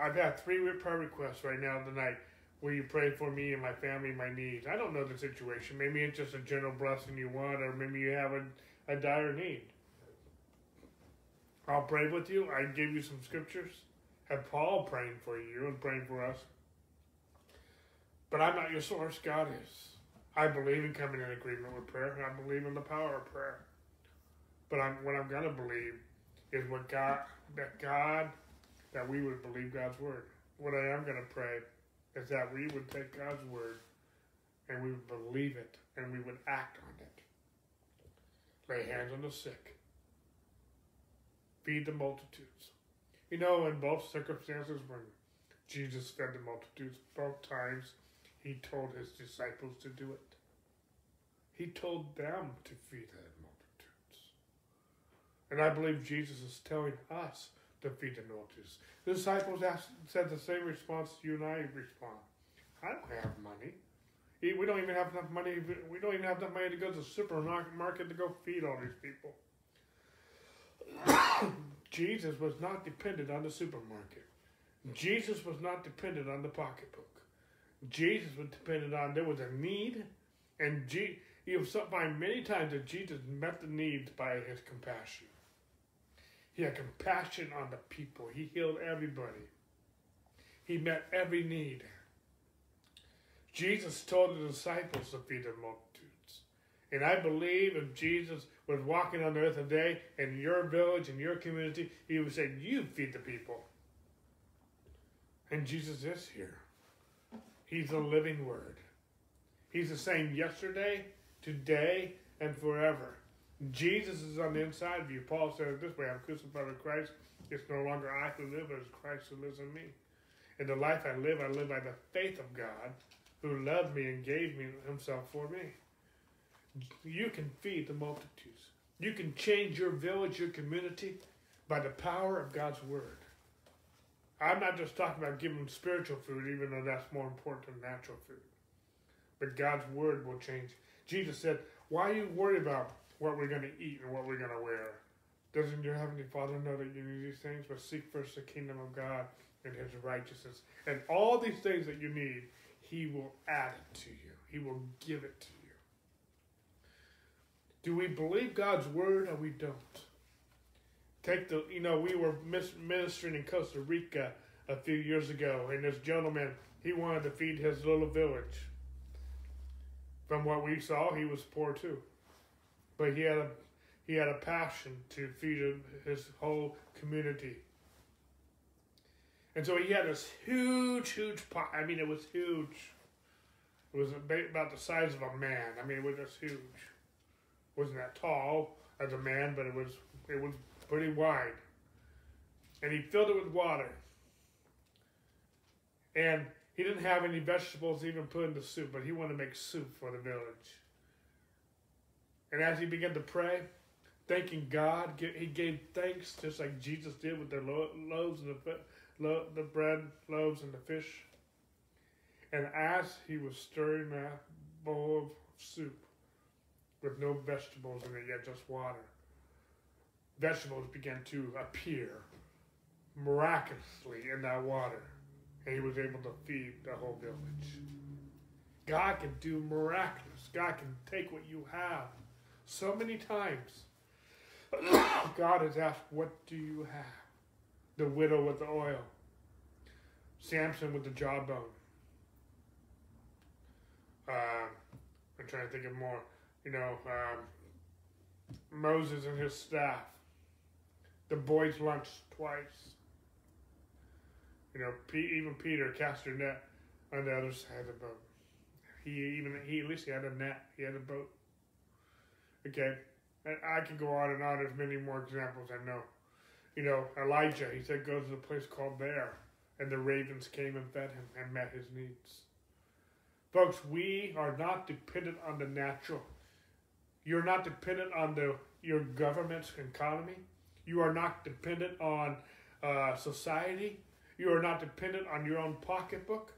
[SPEAKER 1] I've had three prayer requests right now tonight. Will you pray for me and my family, my needs? I don't know the situation. Maybe it's just a general blessing you want, or maybe you have a, a dire need. I'll pray with you. I give you some scriptures. Have Paul praying for you and praying for us. But I'm not your source. God is. I believe in coming in agreement with prayer. And I believe in the power of prayer. But I'm, what I'm to believe is what God, that God, that we would believe God's word. What I am going to pray is that we would take God's word and we would believe it and we would act on it. Lay hands on the sick. Feed the multitudes. You know, in both circumstances, when Jesus fed the multitudes, both times he told his disciples to do it. He told them to feed the multitudes. And I believe Jesus is telling us to feed the multitudes. The disciples asked, said the same response you and I respond. I don't have money. We don't even have enough money. We don't even have enough money to go to the supermarket to go feed all these people. Jesus was not dependent on the supermarket. Jesus was not dependent on the pocketbook. Jesus was dependent on there was a need, and G, you'll find many times that Jesus met the needs by his compassion. He had compassion on the people. He healed everybody. He met every need. Jesus told the disciples to feed the multitudes. And I believe if Jesus was walking on the earth today in your village, in your community, he would say, You feed the people. And Jesus is here. He's a living word. He's the same yesterday, today, and forever. Jesus is on the inside of you. Paul says this way I'm crucified with Christ. It's no longer I who live, but it's Christ who lives in me. In the life I live, I live by the faith of God who loved me and gave me himself for me. You can feed the multitudes. You can change your village, your community by the power of God's word. I'm not just talking about giving them spiritual food, even though that's more important than natural food. But God's word will change. Jesus said, Why are you worried about what we're going to eat and what we're going to wear? Doesn't your Heavenly Father know that you need these things? But seek first the kingdom of God and His righteousness. And all these things that you need, He will add it to you, He will give it to you. Do we believe God's word or we don't? Take the, you know, we were ministering in Costa Rica a few years ago, and this gentleman, he wanted to feed his little village. From what we saw, he was poor too, but he had a he had a passion to feed his whole community. And so he had this huge, huge pot. I mean, it was huge. It was about the size of a man. I mean, it was just huge. It wasn't that tall as a man, but it was it was pretty wide. And he filled it with water. And he didn't have any vegetables even put in the soup, but he wanted to make soup for the village. And as he began to pray, thanking God, he gave thanks just like Jesus did with the loaves and the, the bread, loaves, and the fish. And as he was stirring that bowl of soup with no vegetables in it yet, just water, vegetables began to appear miraculously in that water, and he was able to feed the whole village. God can do miraculous. God can take what you have. So many times, God has asked, What do you have? The widow with the oil, Samson with the jawbone. Uh, I'm trying to think of more. You know, um, Moses and his staff the boys' lunch twice. You know, even Peter cast a net on the other side of the boat. He even he at least he had a net. He had a boat. Okay, and I could go on and on. There's many more examples I know. You know, Elijah. He said go to a place called there, and the ravens came and fed him and met his needs. Folks, we are not dependent on the natural. You're not dependent on the your government's economy. You are not dependent on uh, society. You are not dependent on your own pocketbook.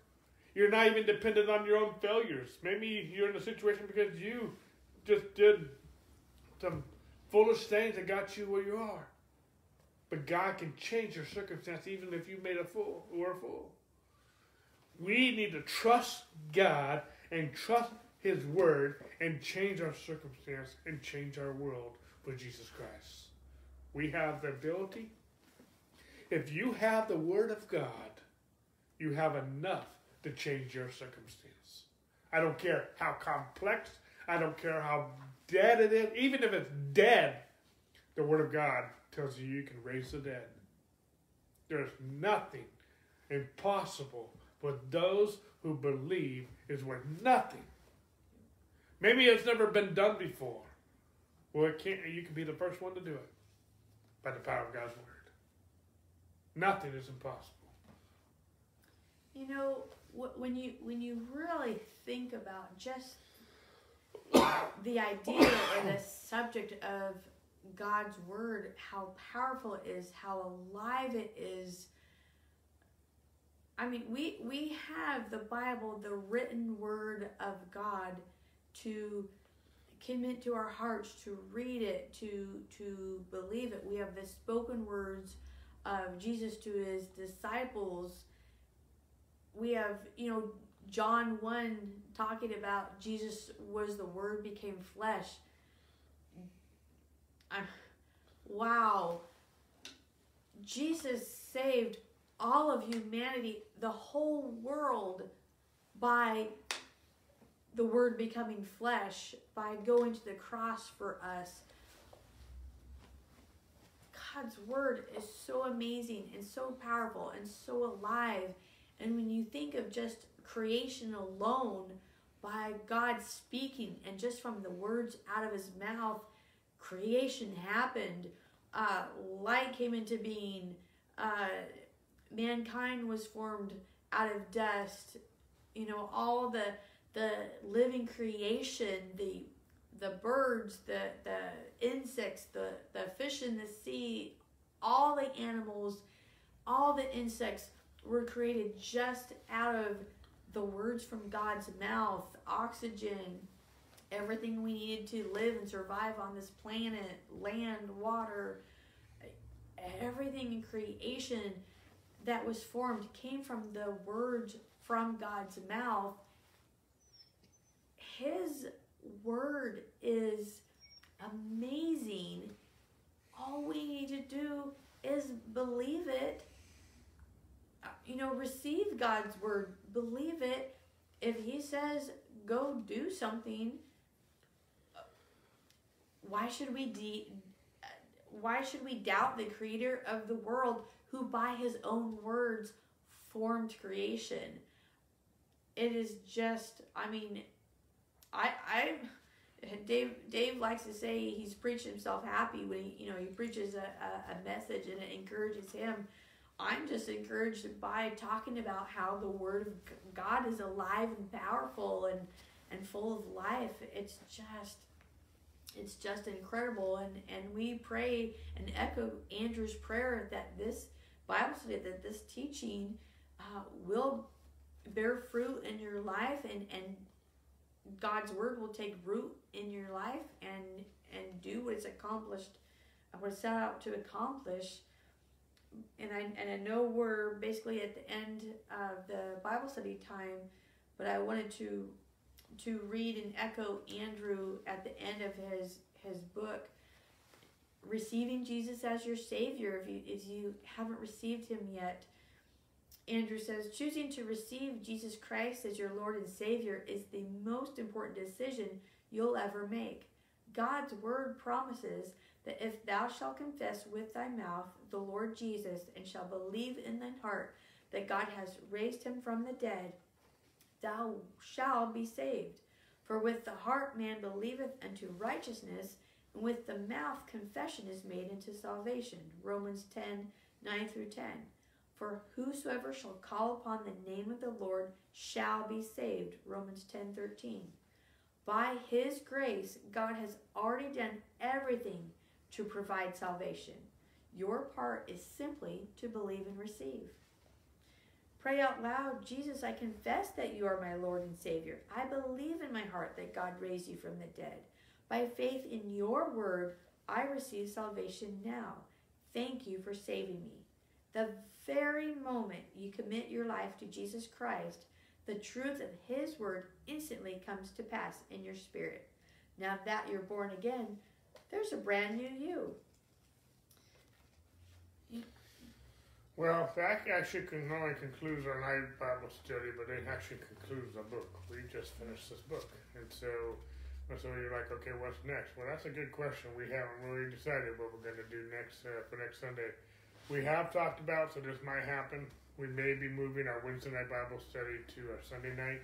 [SPEAKER 1] You're not even dependent on your own failures. Maybe you're in a situation because you just did some foolish things that got you where you are. But God can change your circumstance even if you made a fool or a fool. We need to trust God and trust His Word and change our circumstance and change our world with Jesus Christ. We have the ability. If you have the Word of God, you have enough to change your circumstance. I don't care how complex, I don't care how dead it is, even if it's dead, the Word of God tells you you can raise the dead. There's nothing impossible for those who believe is worth nothing. Maybe it's never been done before. Well, it can't. You can be the first one to do it by the power of God's word. Nothing is impossible.
[SPEAKER 2] You know, when you when you really think about just the idea or the subject of God's word, how powerful it is, how alive it is. I mean, we we have the Bible, the written word of God to commit to our hearts to read it, to to believe it. We have the spoken words of Jesus to his disciples. We have, you know, John 1 talking about Jesus was the word became flesh. Uh, wow. Jesus saved all of humanity, the whole world by the word becoming flesh by going to the cross for us. God's word is so amazing and so powerful and so alive. And when you think of just creation alone, by God speaking and just from the words out of his mouth, creation happened. Uh, light came into being. Uh, mankind was formed out of dust. You know, all the the living creation, the the birds, the the insects, the the fish in the sea, all the animals, all the insects were created just out of the words from God's mouth, oxygen, everything we needed to live and survive on this planet, land, water, everything in creation that was formed came from the words from God's mouth. His word is amazing. All we need to do is believe it. Uh, you know, receive God's word, believe it. If He says go do something, why should we de- why should we doubt the creator of the world who by his own words formed creation it is just i mean i i dave dave likes to say he's preached himself happy when he you know he preaches a, a, a message and it encourages him. I'm just encouraged by talking about how the word of god is alive and powerful and and full of life. It's just it's just incredible. And and we pray and echo andrew's prayer that this bible study that this teaching uh, will bear fruit in your life and and god's word will take root in your life and and do what it's accomplished what it's set out to accomplish. And I, and I know we're basically at the end of the Bible study time, but I wanted to to read and echo Andrew at the end of his his book receiving Jesus as your savior. If you if you haven't received him yet Andrew says choosing to receive Jesus Christ as your Lord and Savior is the most important decision you'll ever make. God's word promises that if thou shalt confess with thy mouth the Lord Jesus and shalt believe in thine heart that God has raised him from the dead, thou shalt be saved. For with the heart man believeth unto righteousness, and with the mouth confession is made unto salvation. Romans 10 9 through 10. For whosoever shall call upon the name of the Lord shall be saved. Romans 10 13. By his grace, God has already done everything to provide salvation. Your part is simply to believe and receive. Pray out loud, Jesus, I confess that you are my Lord and Savior. I believe in my heart that God raised you from the dead. By faith in your word, I receive salvation now. Thank you for saving me. The very moment you commit your life to Jesus Christ, the truth of his word instantly comes to pass in your spirit. Now that you're born again, there's a brand new you.
[SPEAKER 1] Well, that actually can only concludes our night Bible study, but it actually concludes the book. We just finished this book, and so, so you're like, okay, what's next? Well, that's a good question. We haven't really decided what we're going to do next uh, for next Sunday. We have talked about, so this might happen. We may be moving our Wednesday night Bible study to a Sunday night,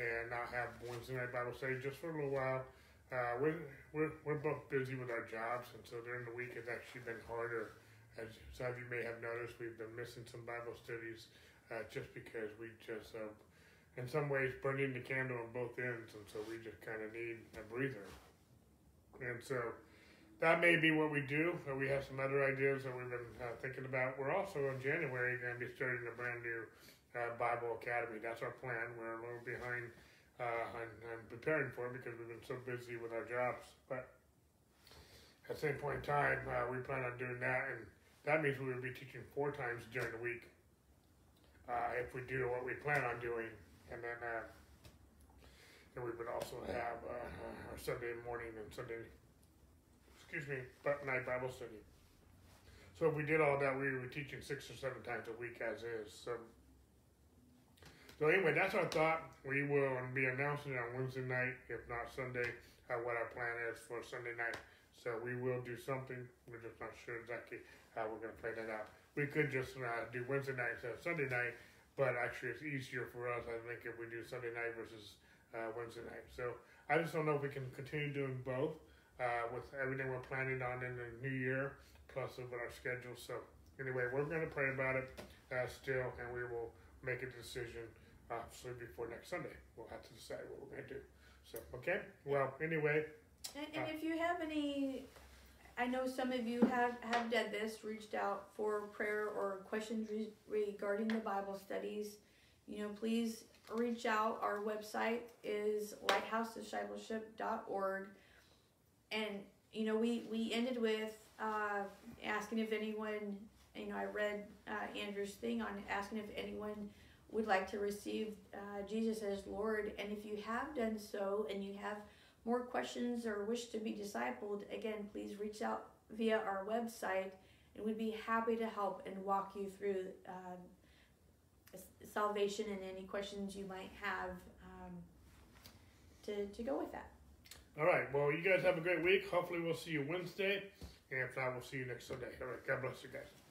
[SPEAKER 1] and not have Wednesday night Bible study just for a little while. Uh, we're, we're, we're both busy with our jobs, and so during the week it's actually been harder as some of you may have noticed, we've been missing some Bible studies uh, just because we just, uh, in some ways, burning the candle on both ends, and so we just kind of need a breather. And so that may be what we do. Uh, we have some other ideas that we've been uh, thinking about. We're also in January going to be starting a brand new uh, Bible Academy. That's our plan. We're a little behind uh, on, on preparing for it because we've been so busy with our jobs. But at the same point in time, uh, we plan on doing that and that means we would be teaching four times during the week uh, if we do what we plan on doing, and then then we would also have uh, our Sunday morning and Sunday, excuse me, night Bible study. So if we did all that, we were teaching six or seven times a week as is. So. So anyway, that's our thought. We will be announcing it on Wednesday night, if not Sunday, uh, what our plan is for Sunday night. So we will do something. We're just not sure exactly how we're going to play that out. We could just uh, do Wednesday night instead of Sunday night, but actually it's easier for us, I think, if we do Sunday night versus uh, Wednesday night. So I just don't know if we can continue doing both uh, with everything we're planning on in the new year, plus with our schedule. So anyway, we're going to pray about it uh, still, and we will make a decision obviously before next Sunday. We'll have to decide what we're going to do. So okay, well anyway.
[SPEAKER 2] And, and if you have any I know some of you have, have done this, reached out for prayer or questions re- regarding the Bible studies. You know, please reach out. Our website is lighthousediscipleship.org. And, you know, we, we ended with uh, asking if anyone, you know, I read uh, Andrew's thing on asking if anyone would like to receive uh, Jesus as Lord. And if you have done so and you have more questions or wish to be discipled, again, please reach out via our website and we'd be happy to help and walk you through um, salvation and any questions you might have um, to, to go with that.
[SPEAKER 1] All right. Well, you guys have a great week. Hopefully, we'll see you Wednesday. And if not, we'll see you next Sunday. All right. God bless you guys.